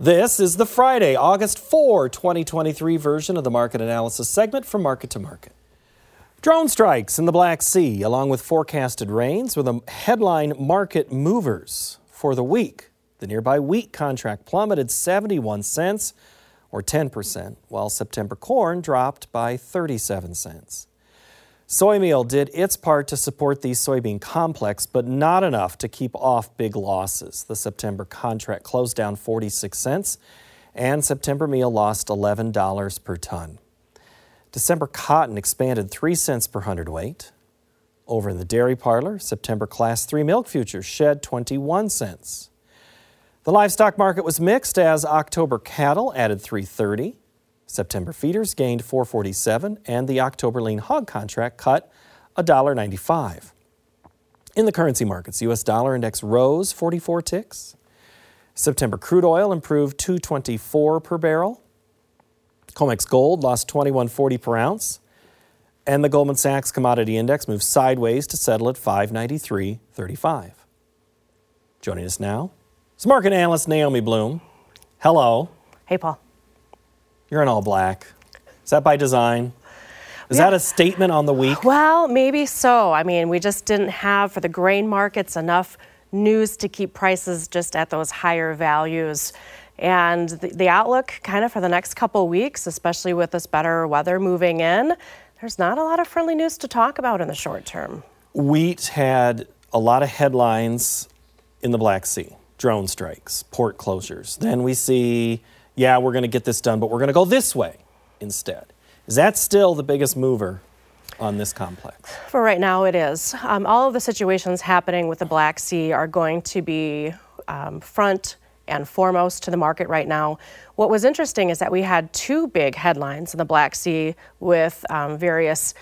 This is the Friday, August 4, 2023 version of the market analysis segment from Market to Market. Drone strikes in the Black Sea, along with forecasted rains, were the headline market movers for the week. The nearby wheat contract plummeted 71 cents, or 10%, while September corn dropped by 37 cents. Soy meal did its part to support the soybean complex, but not enough to keep off big losses. The September contract closed down 46 cents, and September meal lost $11 per ton. December cotton expanded 3 cents per hundredweight. Over in the dairy parlor, September class 3 milk futures shed 21 cents. The livestock market was mixed as October cattle added 330, September feeders gained 447 and the October lean hog contract cut $1.95. In the currency markets, US dollar index rose 44 ticks. September crude oil improved 224 per barrel. COMEX gold lost 21.40 per ounce. And the Goldman Sachs commodity index moved sideways to settle at 593.35. Joining us now is market analyst Naomi Blohm. Hello. Hey, Paul. You're in all black. Is that by design? Is that a statement on the week? Well, maybe so. I mean, we just didn't have for the grain markets enough news to keep prices just at those higher values. And the, the outlook kind of for the next couple weeks, especially with this better weather moving in, there's not a lot of friendly news to talk about in the short term. Wheat had a lot of headlines in the Black Sea drone strikes, port closures. Then we see yeah, we're going to get this done, but we're going to go this way instead. Is that still the biggest mover on this complex? For right now, it is. Um, all of the situations happening with the Black Sea are going to be um, front and foremost to the market right now. What was interesting is that we had two big headlines in the Black Sea with um, various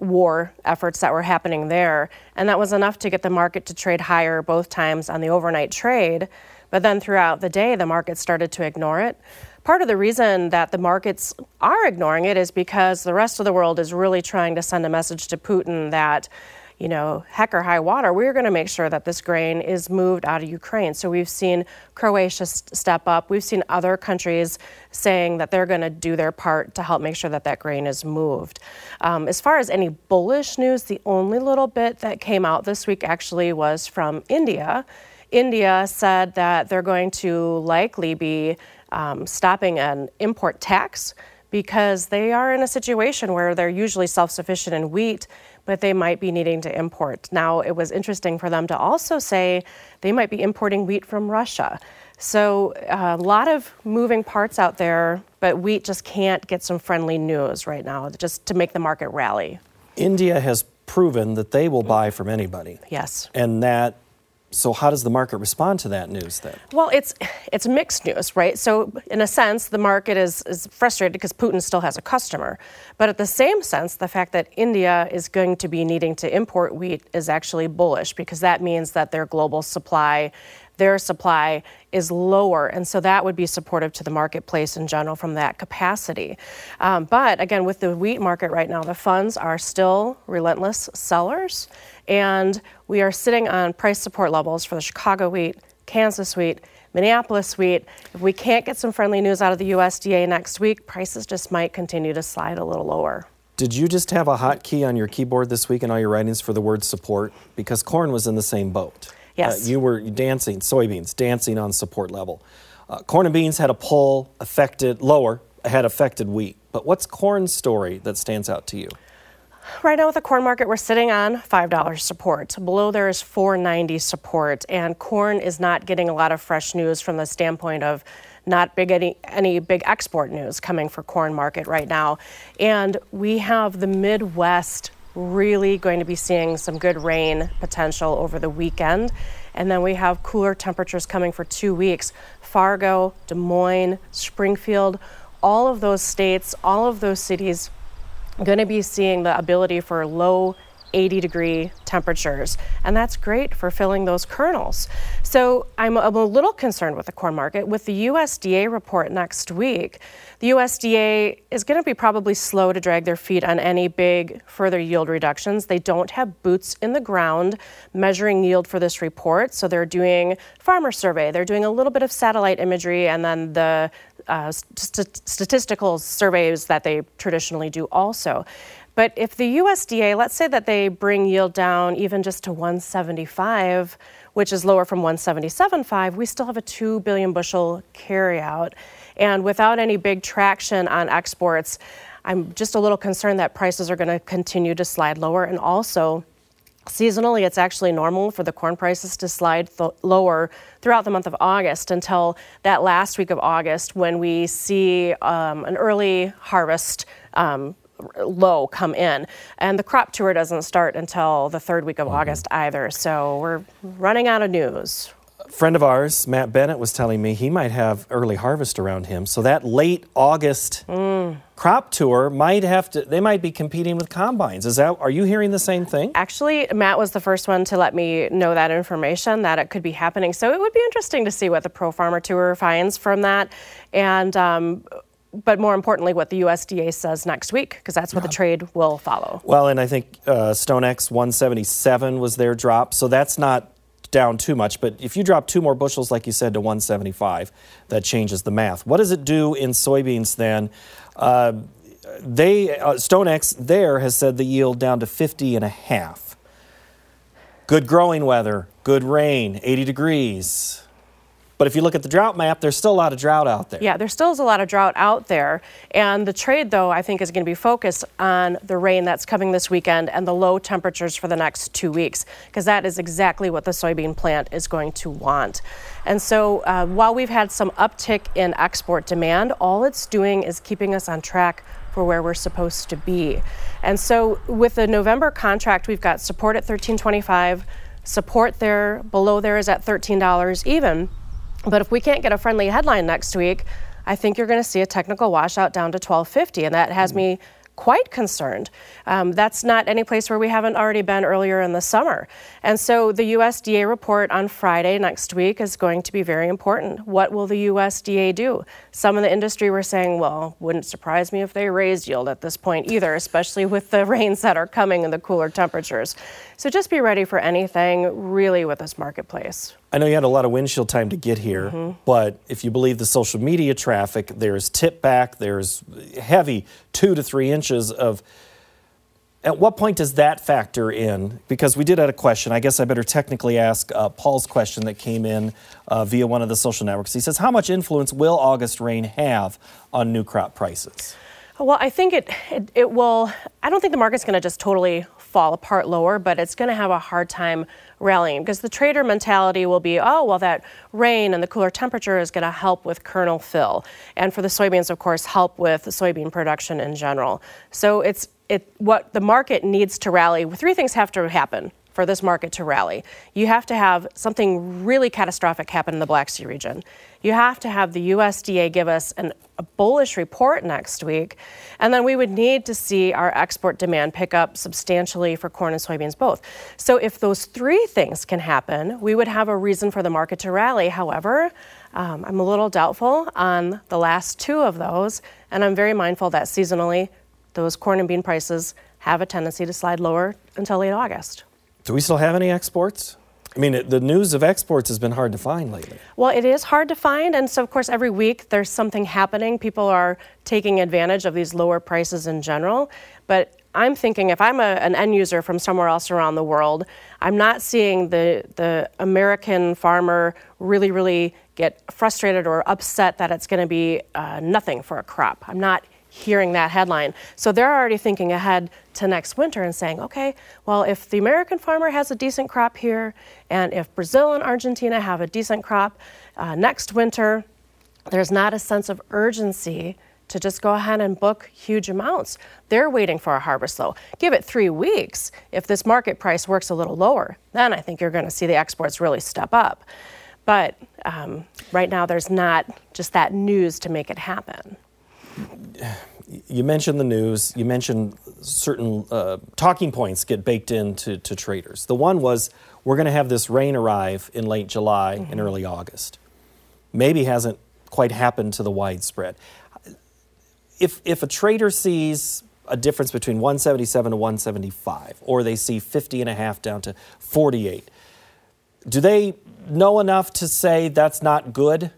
war efforts that were happening there, and that was enough to get the market to trade higher both times on the overnight trade. But then throughout the day, the market started to ignore it. Part of the reason that the markets are ignoring it is because the rest of the world is really trying to send a message to Putin that, you know, heck or high water, we're going to make sure that this grain is moved out of Ukraine. So we've seen Croatia step up. We've seen other countries saying that they're going to do their part to help make sure that that grain is moved. Um, as far as any bullish news, the only little bit that came out this week actually was from India. India said that they're going to likely be um, stopping an import tax because they are in a situation where they're usually self sufficient in wheat, but they might be needing to import. Now, it was interesting for them to also say they might be importing wheat from Russia. So, uh, a lot of moving parts out there, but wheat just can't get some friendly news right now just to make the market rally. India has proven that they will buy from anybody. Yes. And that so how does the market respond to that news then? Well, it's it's mixed news, right? So in a sense, the market is is frustrated because Putin still has a customer, but at the same sense, the fact that India is going to be needing to import wheat is actually bullish because that means that their global supply their supply is lower. And so that would be supportive to the marketplace in general from that capacity. Um, but again, with the wheat market right now, the funds are still relentless sellers. And we are sitting on price support levels for the Chicago wheat, Kansas wheat, Minneapolis wheat. If we can't get some friendly news out of the USDA next week, prices just might continue to slide a little lower. Did you just have a hotkey on your keyboard this week in all your writings for the word support? Because corn was in the same boat. Yes. Uh, you were dancing, soybeans, dancing on support level. Uh, corn and beans had a pull affected, lower, had affected wheat. But what's corn's story that stands out to you? Right now with the corn market, we're sitting on $5 support. Below there is 490 support, and corn is not getting a lot of fresh news from the standpoint of not big any, any big export news coming for corn market right now. And we have the Midwest really going to be seeing some good rain potential over the weekend. And then we have cooler temperatures coming for two weeks. Fargo, Des Moines, Springfield, all of those states, all of those cities going to be seeing the ability for low 80 degree temperatures. And that's great for filling those kernels. So I'm, a little concerned with the corn market. With the USDA report next week, the USDA is going to be probably slow to drag their feet on any big further yield reductions. They don't have boots in the ground measuring yield for this report. So they're doing farmer survey, they're doing a little bit of satellite imagery, and then the uh, st- statistical surveys that they traditionally do also. But if the USDA, let's say that they bring yield down even just to 175, which is lower from 177.5, we still have a 2 billion bushel carryout. And without any big traction on exports, I'm just a little concerned that prices are going to continue to slide lower. And also, Seasonally, it's actually normal for the corn prices to slide th- lower throughout the month of August until that last week of August when we see um, an early harvest um, low come in. And the crop tour doesn't start until the third week of mm-hmm. August either. So we're running out of news friend of ours, Matt Bennett, was telling me he might have early harvest around him. So that late August mm. crop tour might have to. They might be competing with combines. Is that? Are you hearing the same thing? Actually, Matt was the first one to let me know that information that it could be happening. So it would be interesting to see what the Pro Farmer Tour finds from that, and. Um, but more importantly, what the USDA says next week, because that's what yeah. the trade will follow. Well, and I think uh, StoneX 177 was their drop, so that's not down too much, but if you drop two more bushels, like you said, to 175, that changes the math. What does it do in soybeans then? Uh, they uh, StoneX there has said the yield down to 50 and a half. Good growing weather, good rain, 80 degrees. But if you look at the drought map, there's still a lot of drought out there. Yeah, there still is a lot of drought out there. And the trade, though, I think is going to be focused on the rain that's coming this weekend and the low temperatures for the next two weeks, because that is exactly what the soybean plant is going to want. And so uh, while we've had some uptick in export demand, all it's doing is keeping us on track for where we're supposed to be. And so with the November contract, we've got support at 1325, support there, below there is at $13 even. But if we can't get a friendly headline next week, I think you're going to see a technical washout down to 1250, and that has mm. me quite concerned. Um, that's not any place where we haven't already been earlier in the summer. And so the USDA report on Friday next week is going to be very important. What will the USDA do? Some in the industry were saying, well, wouldn't surprise me if they raised yield at this point either, especially with the rains that are coming and the cooler temperatures. So just be ready for anything really with this marketplace. I know you had a lot of windshield time to get here, mm-hmm. but if you believe the social media traffic, there's tip back, there's heavy two to three inches of. At what point does that factor in? Because we did have a question. I guess I better technically ask uh, Paul's question that came in uh, via one of the social networks. He says, How much influence will August rain have on new crop prices? Well, I think it, it, it will. I don't think the market's going to just totally fall apart lower, but it's going to have a hard time rallying because the trader mentality will be, oh, well, that rain and the cooler temperature is going to help with kernel fill. And for the soybeans, of course, help with soybean production in general. So it's it, what the market needs to rally. Three things have to happen for this market to rally. You have to have something really catastrophic happen in the Black Sea region. You have to have the USDA give us an, a bullish report next week, and then we would need to see our export demand pick up substantially for corn and soybeans both. So if those three things can happen, we would have a reason for the market to rally. However, um, I'm a little doubtful on the last two of those, and I'm very mindful that seasonally, those corn and bean prices have a tendency to slide lower until late August. Do we still have any exports? I mean, it, the news of exports has been hard to find lately. Well, it is hard to find. And so, of course, every week there's something happening. People are taking advantage of these lower prices in general. But I'm thinking if I'm a, an end user from somewhere else around the world, I'm not seeing the, the American farmer really, really get frustrated or upset that it's going to be uh, nothing for a crop. I'm not hearing that headline. So they're already thinking ahead to next winter and saying, okay, well, if the American farmer has a decent crop here, and if Brazil and Argentina have a decent crop uh, next winter, there's not a sense of urgency to just go ahead and book huge amounts. They're waiting for a harvest though. Give it three weeks. If this market price works a little lower, then I think you're going to see the exports really step up. But um, right now, there's not just that news to make it happen. You mentioned the news. You mentioned certain uh, talking points get baked into to traders. The one was we're going to have this rain arrive in late July mm-hmm. and early August. Maybe hasn't quite happened to the widespread. If if a trader sees a difference between 177 to 175, or they see 50 and a half down to 48, do they know enough to say that's not good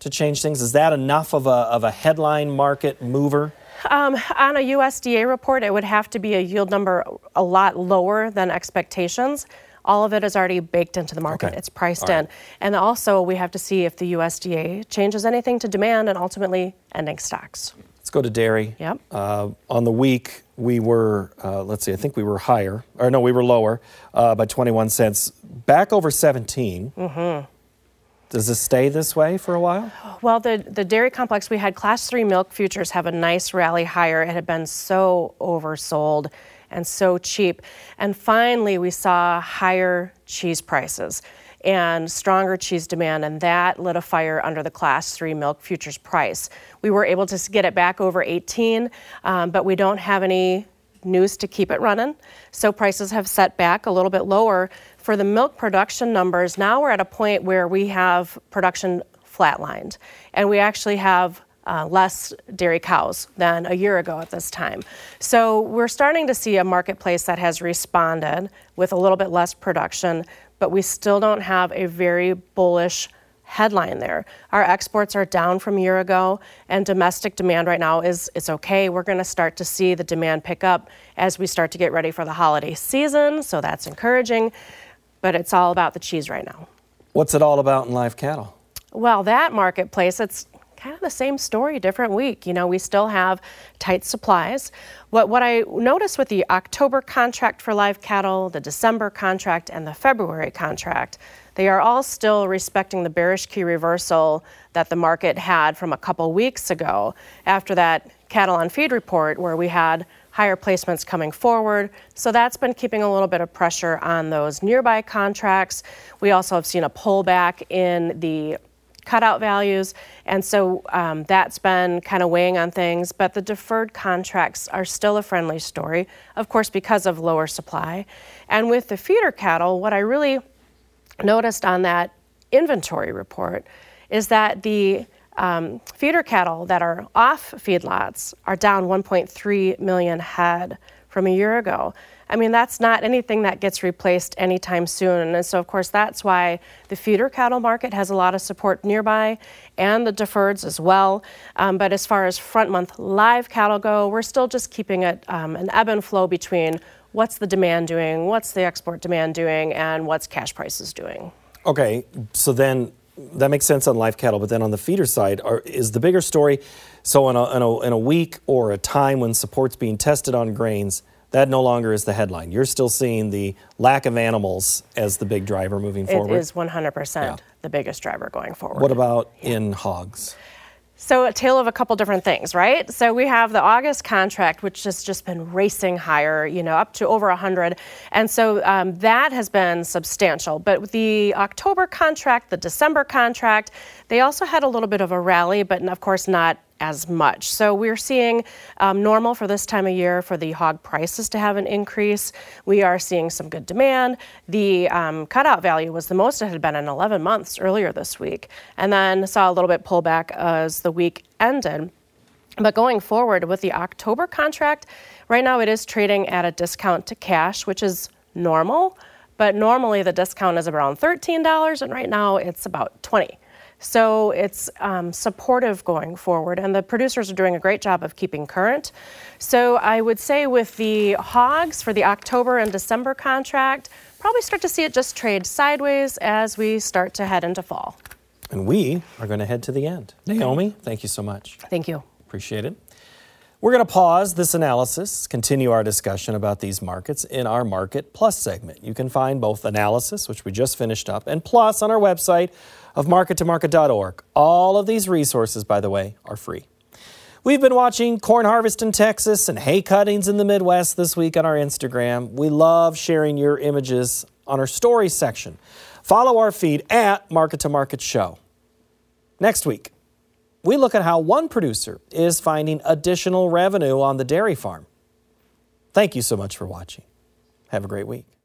to change things? Is that enough of a, of a headline market mover? Um, on a USDA report, it would have to be a yield number a lot lower than expectations. All of it is already baked into the market. Okay. It's priced in. And also, we have to see if the USDA changes anything to demand and ultimately ending stocks. Let's go to dairy. Yep. Uh, on the week, we were, uh, let's see, I think we were higher, or no, we were lower uh, by 21 cents, back over 17. Mm-hmm. Does this stay this way for a while? Well, the, the dairy complex, we had class three milk futures have a nice rally higher. It had been so oversold and so cheap. And finally, we saw higher cheese prices and stronger cheese demand, and that lit a fire under the class three milk futures price. We were able to get it back over 18, um, but we don't have any news to keep it running. So prices have set back a little bit lower for the milk production numbers, now we're at a point where we have production flatlined, and we actually have uh, less dairy cows than a year ago at this time. So we're starting to see a marketplace that has responded with a little bit less production, but we still don't have a very bullish headline there. Our exports are down from a year ago, and domestic demand right now is it's okay. We're going to start to see the demand pick up as we start to get ready for the holiday season, so that's encouraging but it's all about the cheese right now. What's it all about in live cattle? Well, that marketplace, it's kind of the same story, different week. You know, we still have tight supplies. What, what I noticed with the October contract for live cattle, the December contract, and the February contract, they are all still respecting the bearish key reversal that the market had from a couple weeks ago after that cattle on feed report, where we had higher placements coming forward. So that's been keeping a little bit of pressure on those nearby contracts. We also have seen a pullback in the cutout values. And so um, that's been kind of weighing on things. But the deferred contracts are still a friendly story, of course, because of lower supply. And with the feeder cattle, what I really noticed on that inventory report is that the um, feeder cattle that are off feedlots are down 1.3 million head from a year ago. I mean, that's not anything that gets replaced anytime soon. And so, of course, that's why the feeder cattle market has a lot of support nearby and the deferreds as well. Um, but as far as front month live cattle go, we're still just keeping it um, an ebb and flow between what's the demand doing, what's the export demand doing, and what's cash prices doing. Okay, so then that makes sense on live cattle, but then on the feeder side, are, is the bigger story. So in a, in, a, in a week or a time when support's being tested on grains, that no longer is the headline. You're still seeing the lack of animals as the big driver moving forward. It is 100% yeah. the biggest driver going forward. What about yeah. in hogs? So, a tale of a couple different things, right? So, we have the August contract, which has just been racing higher, you know, up to over 100. And so um, that has been substantial. But the October contract, the December contract, they also had a little bit of a rally, but of course not as much. So we're seeing um, normal for this time of year for the hog prices to have an increase. We are seeing some good demand. The um, cutout value was the most it had been in 11 months earlier this week, and then saw a little bit pullback as the week ended. But going forward with the October contract, right now it is trading at a discount to cash, which is normal. But normally the discount is around $13, and right now it's about 20. So it's um, supportive going forward, and the producers are doing a great job of keeping current. So I would say with the hogs for the October and December contract, probably start to see it just trade sideways as we start to head into fall. And we are going to head to the end. Naomi, thank you so much. Thank you. Appreciate it. We're going to pause this analysis, continue our discussion about these markets in our Market Plus segment. You can find both analysis, which we just finished up, and plus on our website of markettomarket.org. All of these resources, by the way, are free. We've been watching corn harvest in Texas and hay cuttings in the Midwest this week on our Instagram. We love sharing your images on our story section. Follow our feed at Market to Market Show. Next week, we look at how one producer is finding additional revenue on the dairy farm. Thank you so much for watching. Have a great week.